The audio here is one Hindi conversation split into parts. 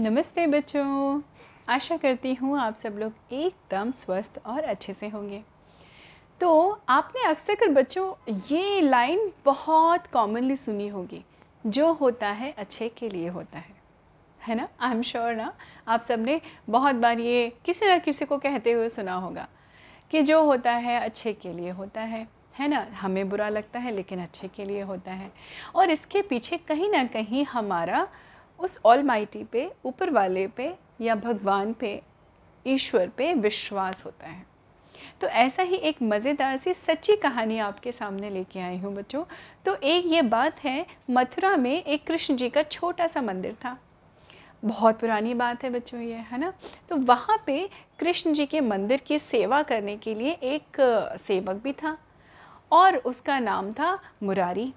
नमस्ते बच्चों। आशा करती हूँ आप सब लोग एकदम स्वस्थ और अच्छे से होंगे। तो आपने अक्सर कर बच्चों ये लाइन बहुत कॉमनली सुनी होगी, जो होता है अच्छे के लिए होता है। है ना? आई एम श्योर ना? आप सबने बहुत बार ये किसी ना किसी को कहते हुए सुना होगा कि जो होता है अच्छे के लिए होता है। है ना? हमें बुरा लगता है, लेकिन अच्छे के लिए होता है। और इसके पीछे कहीं ना कहीं हमारा उस ऑल माइटी पे, ऊपर वाले पे या भगवान पे, ईश्वर पे विश्वास होता है। तो ऐसा ही एक मज़ेदार सी सच्ची कहानी आपके सामने लेके आई हूँ बच्चों। तो एक ये बात है, मथुरा में एक कृष्ण जी का छोटा सा मंदिर था। बहुत पुरानी बात है बच्चों ये, है ना? तो वहाँ पे कृष्ण जी के मंदिर की सेवा करने के लिए एक, सेवक भी था और उसका नाम था मुरारी।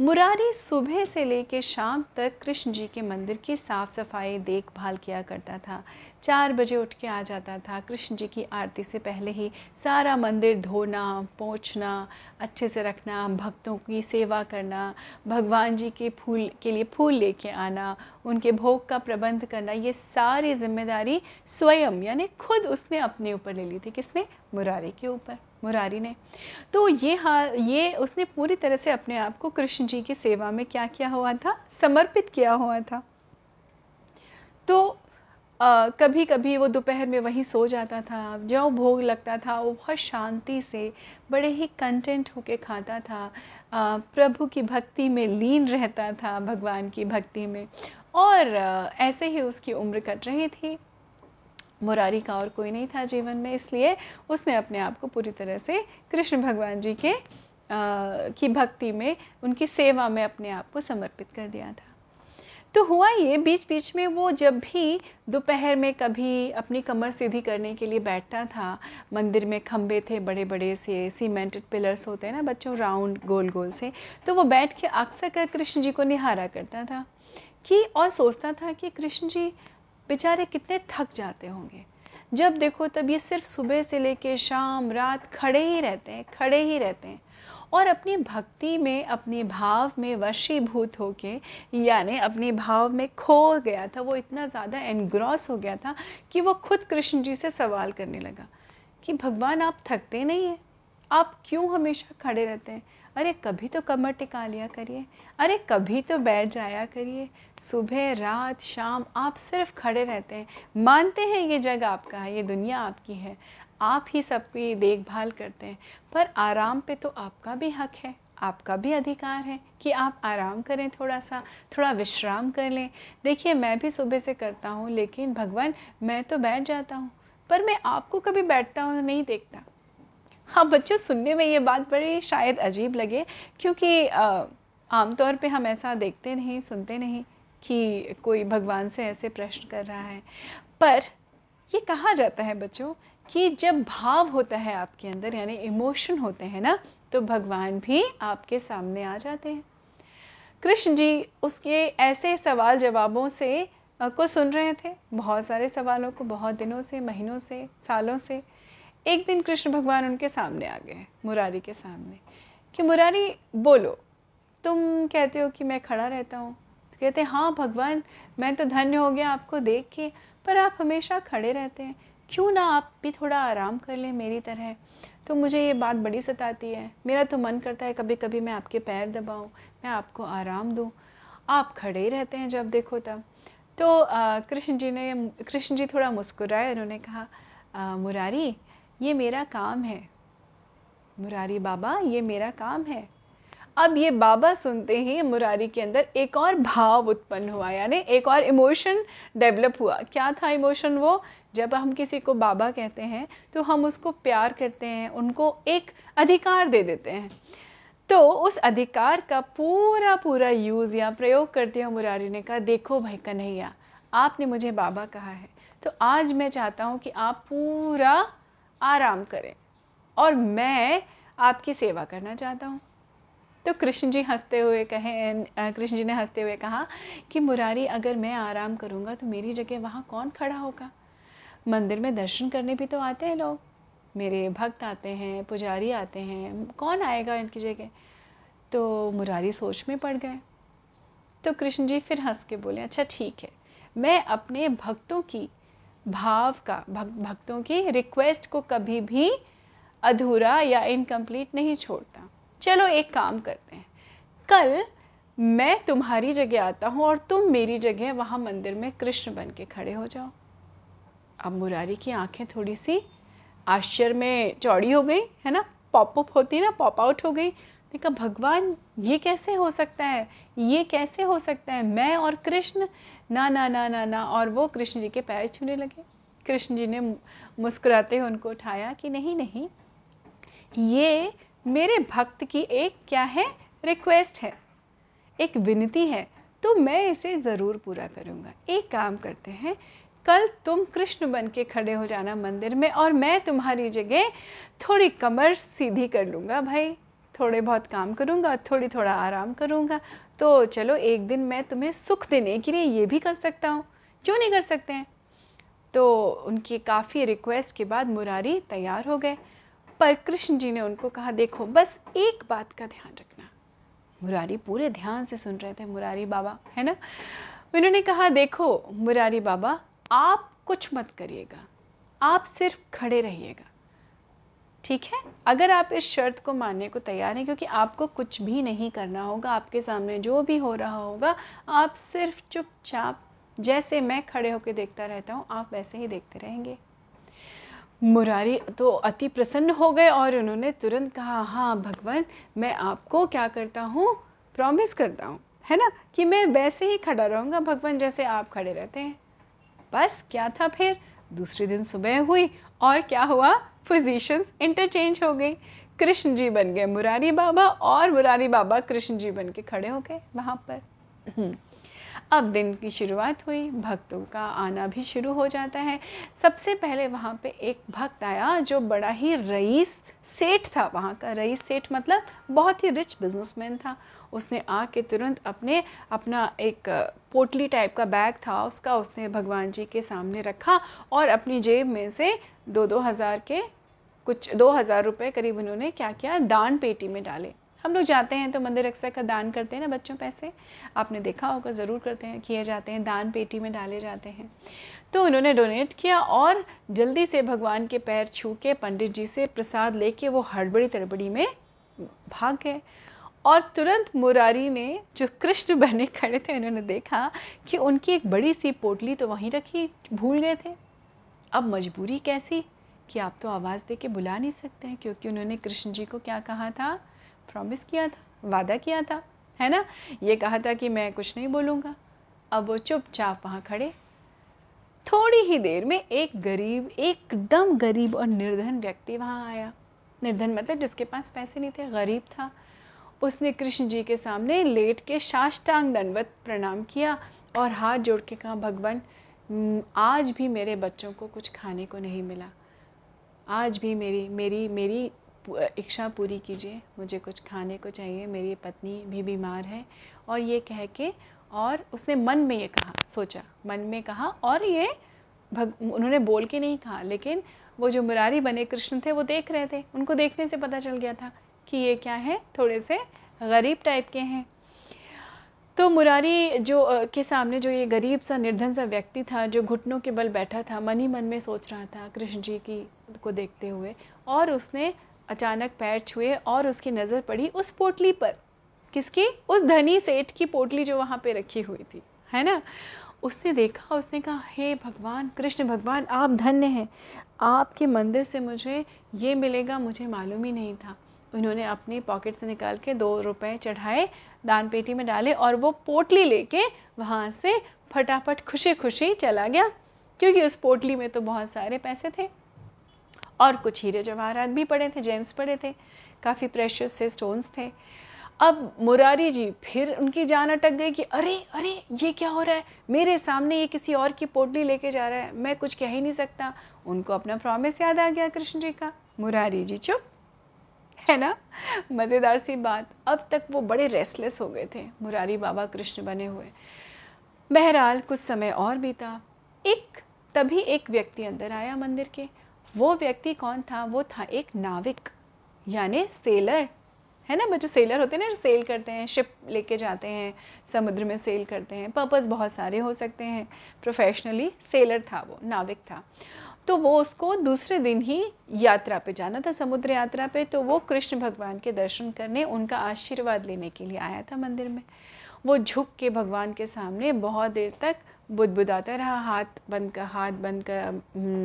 मुरारी सुबह से लेकर शाम तक कृष्ण जी के मंदिर की साफ़ सफ़ाई देखभाल किया करता था। चार बजे उठ के आ जाता था। कृष्ण जी की आरती से पहले ही सारा मंदिर धोना, पोंछना, अच्छे से रखना, भक्तों की सेवा करना, भगवान जी के फूल के लिए फूल लेके आना, उनके भोग का प्रबंध करना, ये सारी ज़िम्मेदारी स्वयं, यानी खुद उसने अपने ऊपर ले ली थी, किसने? मुरारी के ऊपर। मुरारी ने। तो ये हाँ ये उसने पूरी तरह से अपने आप को कृष्ण जी की सेवा में क्या किया हुआ था? समर्पित किया हुआ था। तो आ, कभी कभी वो दोपहर में वहीं सो जाता था जो भोग लगता था वो बहुत शांति से बड़े ही कंटेंट होके खाता था। आ, प्रभु की भक्ति में लीन रहता था भगवान की भक्ति में। और आ, ऐसे ही उसकी उम्र कट रही थी। मुरारी का और कोई नहीं था जीवन में इसलिए उसने अपने आप को पूरी तरह से कृष्ण भगवान जी के आ, की भक्ति में उनकी सेवा में अपने आप को समर्पित कर दिया था। तो हुआ ये बीच बीच में वो जब भी दोपहर में कभी अपनी कमर सीधी करने के लिए बैठता था मंदिर में खंभे थे बड़े बड़े से सीमेंटेड पिलर्स होते हैं ना बच्चों राउंड गोल गोल से तो वो बैठ के अक्सर कर कृष्ण जी को निहारा करता था कि और सोचता था कि कृष्ण जी बेचारे कितने थक जाते होंगे। जब देखो तब ये सिर्फ़ सुबह से लेके शाम, रात खड़े ही रहते हैं, खड़े ही रहते हैं। और अपनी भक्ति में, अपने भाव में वशीभूत होके, यानी अपने भाव में खो गया था, वो इतना ज़्यादा एनग्रॉस हो गया था कि वो खुद कृष्ण जी से सवाल करने लगा कि भगवान आप थकते नहीं हैं? आप क्यों हमेशा खड़े रहते हैं? अरे, कभी तो कमर टिका लिया करिए। अरे, कभी तो बैठ जाया करिए। सुबह, रात, शाम आप सिर्फ़ खड़े रहते हैं। मानते हैं ये जगह आपका है, ये दुनिया आपकी है। आप ही सबकी देखभाल करते हैं। पर आराम पे तो आपका भी हक है, आपका भी अधिकार है कि आप आराम करें थोड़ा सा थोड़ा विश्राम कर लें। देखिए, मैं भी सुबह से करता हूँ, लेकिन भगवान, मैं तो बैठ जाता हूँ। पर मैं आपको कभी बैठता हूँ नहीं देखता। हाँ बच्चों, सुनने में ये बात बड़ी शायद अजीब लगे, क्योंकि आमतौर पे हम ऐसा देखते नहीं, सुनते नहीं कि कोई भगवान से ऐसे प्रश्न कर रहा है। पर ये कहा जाता है बच्चों कि जब भाव होता है आपके अंदर, यानी इमोशन होते हैं ना तो भगवान भी आपके सामने आ जाते हैं। कृष्ण जी उसके ऐसे सवाल जवाबों से को सुन रहे थे, बहुत सारे सवालों को, बहुत दिनों से, महीनों से, सालों से। एक दिन कृष्ण भगवान उनके सामने आ गए, मुरारी के सामने। कि मुरारी, बोलो, तुम कहते हो कि मैं खड़ा रहता हूँ। तो कहते हैं हाँ भगवान, मैं तो धन्य हो गया आपको देख के, पर आप हमेशा खड़े रहते हैं। क्यों ना आप भी थोड़ा आराम कर लें मेरी तरह। तो मुझे ये बात बड़ी सताती है। मेरा तो मन करता है कभी कभी मैं आपके पैर दबाऊँ, मैं आपको आराम दूँ। आप खड़े ही रहते हैं जब देखो तब। तो कृष्ण जी ने, कृष्ण जी थोड़ा मुस्कुराए, उन्होंने कहा मुरारी ये मेरा काम है। मुरारी बाबा, ये मेरा काम है। अब ये बाबा सुनते ही मुरारी के अंदर एक और भाव उत्पन्न हुआ, यानी एक और इमोशन डेवलप हुआ। क्या था इमोशन वो? जब हम किसी को बाबा कहते हैं तो हम उसको प्यार करते हैं, उनको एक अधिकार दे देते हैं। तो उस अधिकार का पूरा पूरा यूज़ या प्रयोग करते हुए मुरारी ने, कहा, देखो भाई कन्हैया, आपने मुझे बाबा कहा है। तो आज मैं चाहता हूँ कि आप पूरा आराम करें। और मैं आपकी सेवा करना चाहता हूँ। तो कृष्ण जी हँसते हुए कहें कृष्ण जी ने हँसते हुए कहा कि मुरारी, अगर मैं आराम करूँगा तो मेरी जगह वहाँ कौन खड़ा होगा? मंदिर में दर्शन करने भी तो आते हैं लोग। मेरे भक्त आते हैं, पुजारी आते हैं, कौन आएगा इनकी जगह? तो मुरारी सोच में पड़ गए। तो कृष्ण जी फिर हंस के बोले अच्छा ठीक है। मैं अपने भक्तों की भाव का भक्तों की रिक्वेस्ट को कभी भी अधूरा या इनकम्प्लीट नहीं छोड़ता। चलो एक काम करते हैं। कल मैं तुम्हारी जगह आता हूँ और तुम मेरी जगह वहाँ मंदिर में कृष्ण बन के खड़े हो जाओ। अब मुरारी की आँखें थोड़ी सी आश्चर्य में चौड़ी हो गई, है ना? पॉप अप होती ना पॉप आउट हो गई। देखा भगवान, ये कैसे हो सकता है? ये कैसे हो सकता है? मैं और कृष्ण? ना ना ना ना ना। और वो कृष्ण जी के पैर छूने लगे। कृष्ण जी ने मुस्कुराते हुए उनको उठाया कि, नहीं नहीं, ये मेरे भक्त की एक क्या है? रिक्वेस्ट है। एक विनती है। तो मैं इसे ज़रूर पूरा करूँगा। एक काम करते हैं। कल तुम कृष्ण बन के खड़े हो जाना मंदिर में और मैं तुम्हारी जगह थोड़ी कमर सीधी कर लूँगा भाई। थोड़े बहुत काम करूँगा थोड़ी थोड़ा आराम करूँगा तो चलो एक दिन मैं तुम्हें सुख देने के लिए ये भी कर सकता हूँ। क्यों नहीं कर सकते हैं? तो उनकी काफ़ी रिक्वेस्ट के बाद मुरारी तैयार हो गए। पर कृष्ण जी ने उनको कहा, देखो, बस एक बात का ध्यान रखना। मुरारी पूरे ध्यान से सुन रहे थे, मुरारी बाबा, है ना? उन्होंने कहा, देखो, मुरारी बाबा, आप कुछ मत करिएगा, आप सिर्फ़ खड़े रहिएगा। ठीक है? अगर आप इस शर्त को मानने को तैयार हैं, क्योंकि आपको कुछ भी नहीं करना होगा, आपके सामने जो भी हो रहा होगा, आप सिर्फ़ चुपचाप, जैसे मैं खड़े होकर देखता रहता हूँ, आप वैसे ही देखते रहेंगे। मुरारी तो अति प्रसन्न हो गए और उन्होंने तुरंत कहा हाँ भगवान, मैं आपको क्या करता हूँ? प्रॉमिस करता हूँ, है ना? कि मैं वैसे ही खड़ा रहूँगा, भगवान जैसे आप खड़े रहते हैं। बस, क्या था फिर? दूसरे दिन सुबह हुई और क्या हुआ? पोजीशंस इंटरचेंज हो गई। कृष्ण जी बन गए मुरारी बाबा और मुरारी बाबा कृष्ण जी बन के खड़े हो गए वहाँ पर। हम्म। अब दिन की शुरुआत हुई, भक्तों का आना भी शुरू हो जाता है। सबसे पहले वहाँ पे एक भक्त आया जो बड़ा ही रईस सेठ था वहाँ का। रईस सेठ मतलब बहुत ही रिच बिजनेसमैन था। उसने आके तुरंत अपने, अपना एक पोटली टाइप का बैग था, उसका उसने भगवान जी के सामने रखा और अपनी जेब में से दो दो हज़ार के कुछ दो हज़ार रुपये करीब उन्होंने क्या किया दान पेटी में डाले। हम लोग जाते हैं तो मंदिर अक्सर का दान करते हैं ना बच्चों पैसे। आपने देखा होगा, ज़रूर करते हैं, किए जाते हैं, दान पेटी में डाले जाते हैं। तो उन्होंने डोनेट किया और जल्दी से भगवान के पैर छू के, पंडित जी से प्रसाद लेके वो हड़बड़ी तड़बड़ी में भाग गए। और तुरंत मुरारी ने जो कृष्ण बने खड़े थे, उन्होंने देखा कि उनकी एक बड़ी सी पोटली तो वहीं रखी, भूल गए थे। अब मजबूरी कैसी कि आप तो आवाज़ दे के बुला नहीं सकते हैं, क्योंकि उन्होंने कृष्ण जी को क्या कहा था? प्रॉमिस किया था, वादा किया था, है ना? ये कहा था कि मैं कुछ नहीं बोलूँगा। अब वो चुपचाप वहाँ खड़े। थोड़ी ही देर में एक गरीब, एकदम गरीब और निर्धन व्यक्ति वहाँ आया। निर्धन मतलब जिसके पास पैसे नहीं थे, गरीब था। उसने कृष्ण जी के सामने लेट के साष्टांग दंडवत प्रणाम किया और हाथ जोड़ के कहा, भगवान आज भी मेरे बच्चों को कुछ खाने को नहीं मिला। आज भी मेरी मेरी मेरी इच्छा पूरी कीजिए। मुझे कुछ खाने को चाहिए। मेरी पत्नी भी बीमार है। और ये कह के, और उसने मन में ये कहा, सोचा। मन में कहा, और ये भग, उन्होंने बोल के नहीं कहा, लेकिन वो जो मुरारी बने कृष्ण थे, वो देख रहे थे। उनको देखने से पता चल गया था कि ये क्या है, थोड़े से गरीब टाइप के हैं। तो मुरारी जो के सामने जो ये गरीब सा, निर्धन सा व्यक्ति था, जो घुटनों के बल बैठा था, मन ही मन में सोच रहा था कृष्ण जी की, को देखते हुए, और उसने अचानक पैर छुए और उसकी नज़र पड़ी उस पोटली पर। किसकी? उस धनी सेठ की पोटली जो वहाँ पे रखी हुई थी, है ना? उसने देखा, उसने कहा, हे hey भगवान, कृष्ण भगवान, आप धन्य हैं। आपके मंदिर से मुझे ये मिलेगा, मुझे मालूम ही नहीं था। उन्होंने अपनी पॉकेट से निकाल के दो रुपए चढ़ाए, दान पेटी में डाले और वो पोटली लेके वहाँ से फटाफट खुशी खुशी चला गया, क्योंकि उस पोटली में तो बहुत सारे पैसे थे। और कुछ हीरे जवाहरात भी पड़े थे जेम्स पड़े थे, काफ़ी प्रेशियस से स्टोन्स थे। अब मुरारी जी फिर उनकी जान अटक गई कि अरे अरे, ये क्या हो रहा है? मेरे सामने ये किसी और की पोटली लेके जा रहा है, मैं कुछ कह ही नहीं सकता। उनको अपना प्रॉमिस याद आ गया कृष्ण जी का। मुरारी जी चुप। है ना? मज़ेदार सी बात। अब तक वो बड़े रेस्टलेस हो गए थे। मुरारी बाबा कृष्ण बने हुए। बहरहाल कुछ समय और बीता। एक, तभी एक व्यक्ति अंदर आया मंदिर के। वो व्यक्ति कौन था? वो था एक नाविक, यानी सेलर है ना? बच्चों सेलर होते हैं ना जो सेल करते हैं शिप लेके जाते हैं, समुद्र में सेल करते हैं। पर्पस बहुत सारे हो सकते हैं। प्रोफेशनली सेलर था वो, नाविक था। तो वो उसको दूसरे दिन ही यात्रा पे जाना था, समुद्र यात्रा पे। तो वो कृष्ण भगवान के दर्शन करने, उनका आशीर्वाद लेने के लिए आया था मंदिर में। वो झुक के भगवान के सामने बहुत देर तक बुदबुदाता रहा, हाथ बंद कर, हाथ बंद कर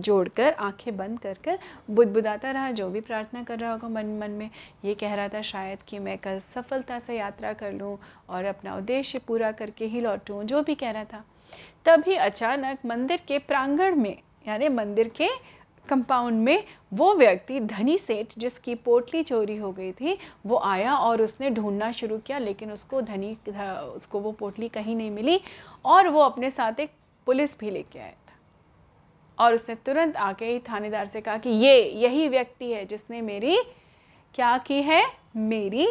जोड़ कर आँखें बंद कर कर बुदबुदाता रहा, जो भी प्रार्थना कर रहा होगा मन मन में। ये कह रहा था शायद कि मैं कल सफलता से यात्रा कर लूँ और अपना उद्देश्य पूरा करके ही लौटूँ, जो भी कह रहा था। तभी अचानक मंदिर के प्रांगण में यानी मंदिर के कंपाउंड में वो व्यक्ति, धनी सेठ जिसकी पोटली चोरी हो गई थी, वो आया और उसने ढूंढना शुरू किया, लेकिन उसको धनी उसको वो पोटली कहीं नहीं मिली और वो अपने साथ एक पुलिस भी लेके आया था। और उसने तुरंत आके ही थानेदार से कहा कि ये, यही व्यक्ति है जिसने मेरी, क्या की है? मेरी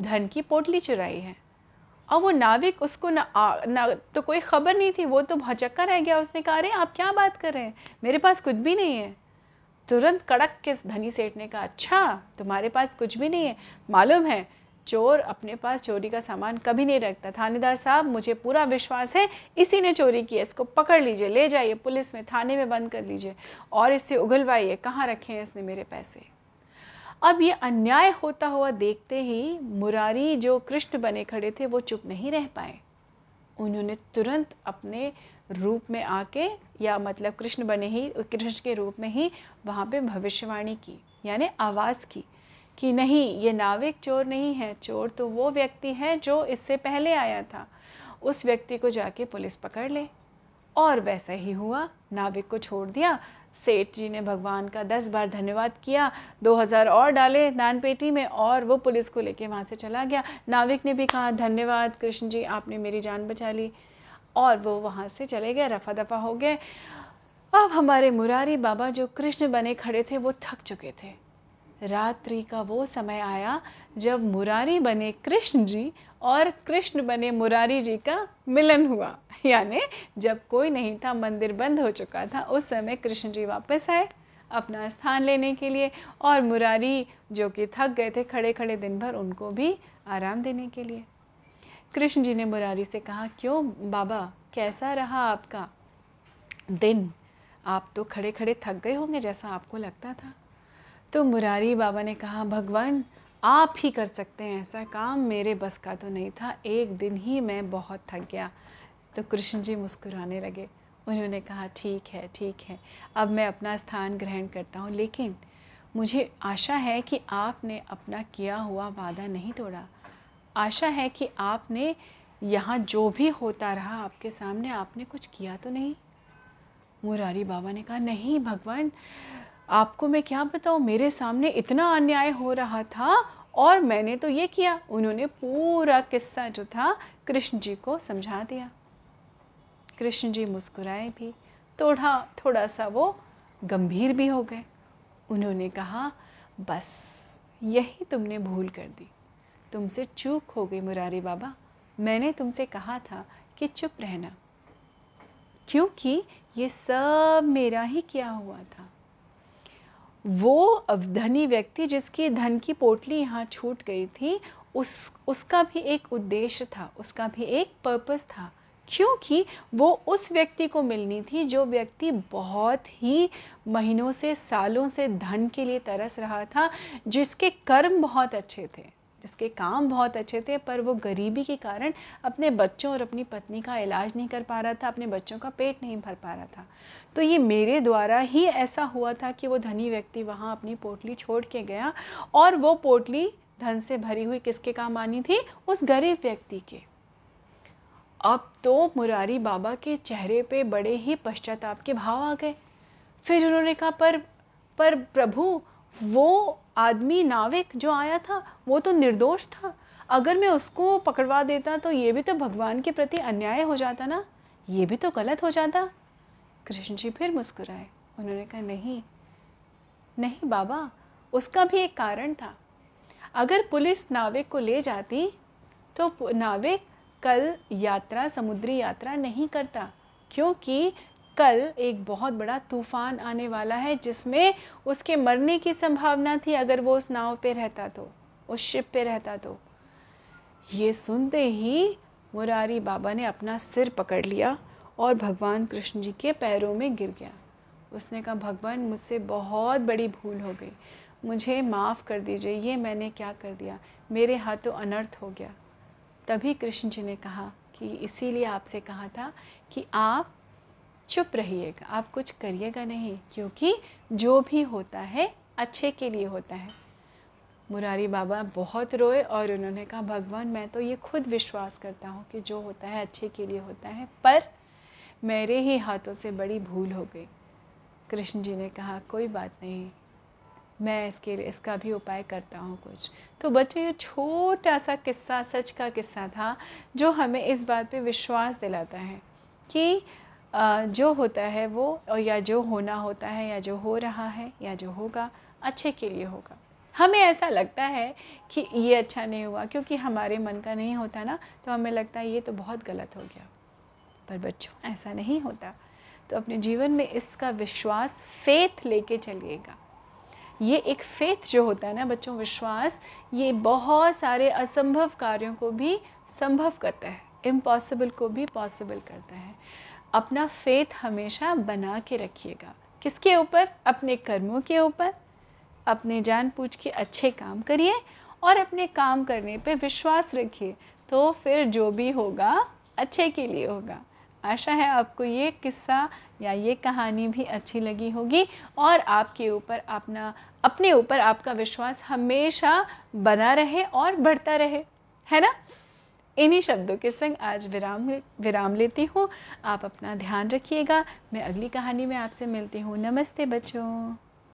धन की पोटली चुराई है। और वो नाविक उसको ना, आ, ना तो कोई खबर नहीं थी वो तो भचक्का रह गया उसने कहा अरे आप क्या बात कर रहे हैं? मेरे पास कुछ भी नहीं है। तुरंत कड़क के धनी सेठ ने कहा अच्छा तुम्हारे पास कुछ भी नहीं है। मालूम है चोर अपने पास चोरी का सामान कभी नहीं रखता। थानेदार साहब मुझे पूरा विश्वास है इसी ने चोरी की है। इसको पकड़ लीजिए ले जाइए पुलिस में थाने में बंद कर लीजिए। और इससे उगलवाइए कहाँ रखे हैं इसने मेरे पैसे? अब ये अन्याय होता हुआ देखते ही मुरारी जो कृष्ण बने खड़े थे, वो चुप नहीं रह पाए। उन्होंने तुरंत अपने रूप में आके, या मतलब कृष्ण बने ही, कृष्ण के रूप में ही वहाँ पे भविष्यवाणी की, यानी आवाज़ की, कि नहीं, ये नाविक चोर नहीं है। चोर तो वो व्यक्ति है जो इससे पहले आया था। उस व्यक्ति को जाके पुलिस पकड़ ले। और वैसा ही हुआ। नाविक को छोड़ दिया। सेठ जी ने भगवान का दस बार धन्यवाद किया, दो हज़ार और डाले दान पेटी में और वो पुलिस को लेके वहाँ से चला गया। नाविक ने भी कहा, धन्यवाद कृष्ण जी, आपने मेरी जान बचा ली। और वो वहाँ से चले गए रफा दफ़ा हो गए। अब हमारे मुरारी बाबा जो कृष्ण बने खड़े थे, वो थक चुके थे। रात्रि का वो समय आया जब मुरारी बने कृष्ण जी और कृष्ण बने मुरारी जी का मिलन हुआ। यानी जब कोई नहीं था, मंदिर बंद हो चुका था, उस समय कृष्ण जी वापस आए अपना स्थान लेने के लिए और मुरारी जो कि थक गए थे खड़े खड़े दिन भर, उनको भी आराम देने के लिए। कृष्ण जी ने मुरारी से कहा, क्यों बाबा, कैसा रहा आपका दिन? आप तो खड़े खड़े थक गए होंगे जैसा आपको लगता था। तो मुरारी बाबा ने कहा, भगवान, आप ही कर सकते हैं ऐसा काम। मेरे बस का तो नहीं था। एक दिन ही मैं बहुत थक गया। तो कृष्ण जी मुस्कुराने लगे। उन्होंने कहा, ठीक है ठीक है। अब मैं अपना स्थान ग्रहण करता हूँ। लेकिन मुझे आशा है कि आपने अपना किया हुआ वादा नहीं तोड़ा। आशा है कि आपने यहाँ जो भी होता रहा, आपके सामने आपने कुछ किया तो नहीं? मुरारी बाबा ने कहा, नहीं, भगवान आपको मैं क्या बताऊँ? मेरे सामने इतना अन्याय हो रहा था और मैंने तो ये किया। उन्होंने पूरा किस्सा जो था कृष्ण जी को समझा दिया। कृष्ण जी मुस्कुराए भी। थोड़ा थोड़ा सा वो गंभीर भी हो गए। उन्होंने कहा, बस, यही तुमने भूल कर दी। तुमसे चूक हो गई मुरारी बाबा। मैंने तुमसे कहा था कि चुप रहना। क्योंकि ये सब मेरा ही किया हुआ था। वो धनी व्यक्ति जिसकी धन की पोटली यहाँ छूट गई थी, उस, उसका भी एक उद्देश्य था, उसका भी एक पर्पस था। क्योंकि वो उस व्यक्ति को मिलनी थी जो व्यक्ति बहुत ही महीनों से, सालों से धन के लिए तरस रहा था, जिसके कर्म बहुत अच्छे थे। जिसके काम बहुत अच्छे थे, पर वो गरीबी के कारण अपने बच्चों और अपनी पत्नी का इलाज नहीं कर पा रहा था, अपने बच्चों का पेट नहीं भर पा रहा था। तो ये मेरे द्वारा ही ऐसा हुआ था कि वो धनी व्यक्ति वहाँ अपनी पोटली छोड़ के गया और वो पोटली धन से भरी हुई किसके काम आनी थी? उस गरीब व्यक्ति के। अब तो मुरारी बाबा के चेहरे पे बड़े ही पश्चाताप के भाव आ गए। फिर उन्होंने कहा, पर पर प्रभु वो आदमी नाविक जो आया था, वो तो निर्दोष था। अगर मैं उसको पकड़वा देता तो ये भी तो भगवान के प्रति अन्याय हो जाता ना? ये भी तो गलत हो जाता। कृष्ण जी फिर मुस्कुराए। उन्होंने कहा, नहीं नहीं बाबा, उसका भी एक कारण था। अगर पुलिस नाविक को ले जाती तो नाविक कल यात्रा, समुद्री यात्रा नहीं करता, क्योंकि कल एक बहुत बड़ा तूफ़ान आने वाला है, जिसमें उसके मरने की संभावना थी, अगर वो उस नाव पे रहता तो उस शिप पे रहता तो। ये सुनते ही मुरारी बाबा ने अपना सिर पकड़ लिया और भगवान कृष्ण जी के पैरों में गिर गया। उसने कहा, भगवान, मुझसे बहुत बड़ी भूल हो गई। मुझे माफ़ कर दीजिए, ये मैंने क्या कर दिया? मेरे हाथों अनर्थ हो गया। तभी कृष्ण जी ने कहा कि इसीलिए आपसे कहा था कि आप चुप रहिएगा, आप कुछ करिएगा नहीं, क्योंकि जो भी होता है, अच्छे के लिए होता है। मुरारी बाबा बहुत रोए और उन्होंने कहा, भगवान, मैं तो ये खुद विश्वास करता हूँ कि जो होता है, अच्छे के लिए होता है, पर मेरे ही हाथों से बड़ी भूल हो गई। कृष्ण जी ने कहा, कोई बात नहीं, मैं इसके लिए, इसका भी उपाय करता हूँ कुछ। तो बच्चों, ये छोटा सा किस्सा, सच का किस्सा था, जो हमें इस बात पे विश्वास दिलाता है कि जो होता है वो और या जो होना होता है, या जो हो रहा है, या जो होगा, अच्छे के लिए होगा। हमें ऐसा लगता है कि ये अच्छा नहीं हुआ, क्योंकि हमारे मन का नहीं होता ना तो हमें लगता है ये तो बहुत गलत हो गया। पर बच्चों, ऐसा नहीं होता। तो अपने जीवन में इसका विश्वास फेथ लेके चलिएगा। ये एक फेथ जो होता है ना बच्चों, विश्वास, ये बहुत सारे असंभव कार्यों को भी संभव करता है इम्पॉसिबल को भी पॉसिबल करता है। अपना फेथ हमेशा बना के रखिएगा। किसके ऊपर? अपने कर्मों के ऊपर। अपने जान पूछ के अच्छे काम करिए और अपने काम करने पे विश्वास रखिए। तो फिर जो भी होगा, अच्छे के लिए होगा। आशा है आपको ये किस्सा या ये कहानी भी अच्छी लगी होगी और आपके ऊपर अपना, अपने ऊपर आपका विश्वास हमेशा बना रहे और बढ़ता रहे। है ना? इन्हीं शब्दों के संग आज विराम विराम लेती हूँ। आप अपना ध्यान रखिएगा। मैं अगली कहानी में आपसे मिलती हूँ। नमस्ते बच्चों।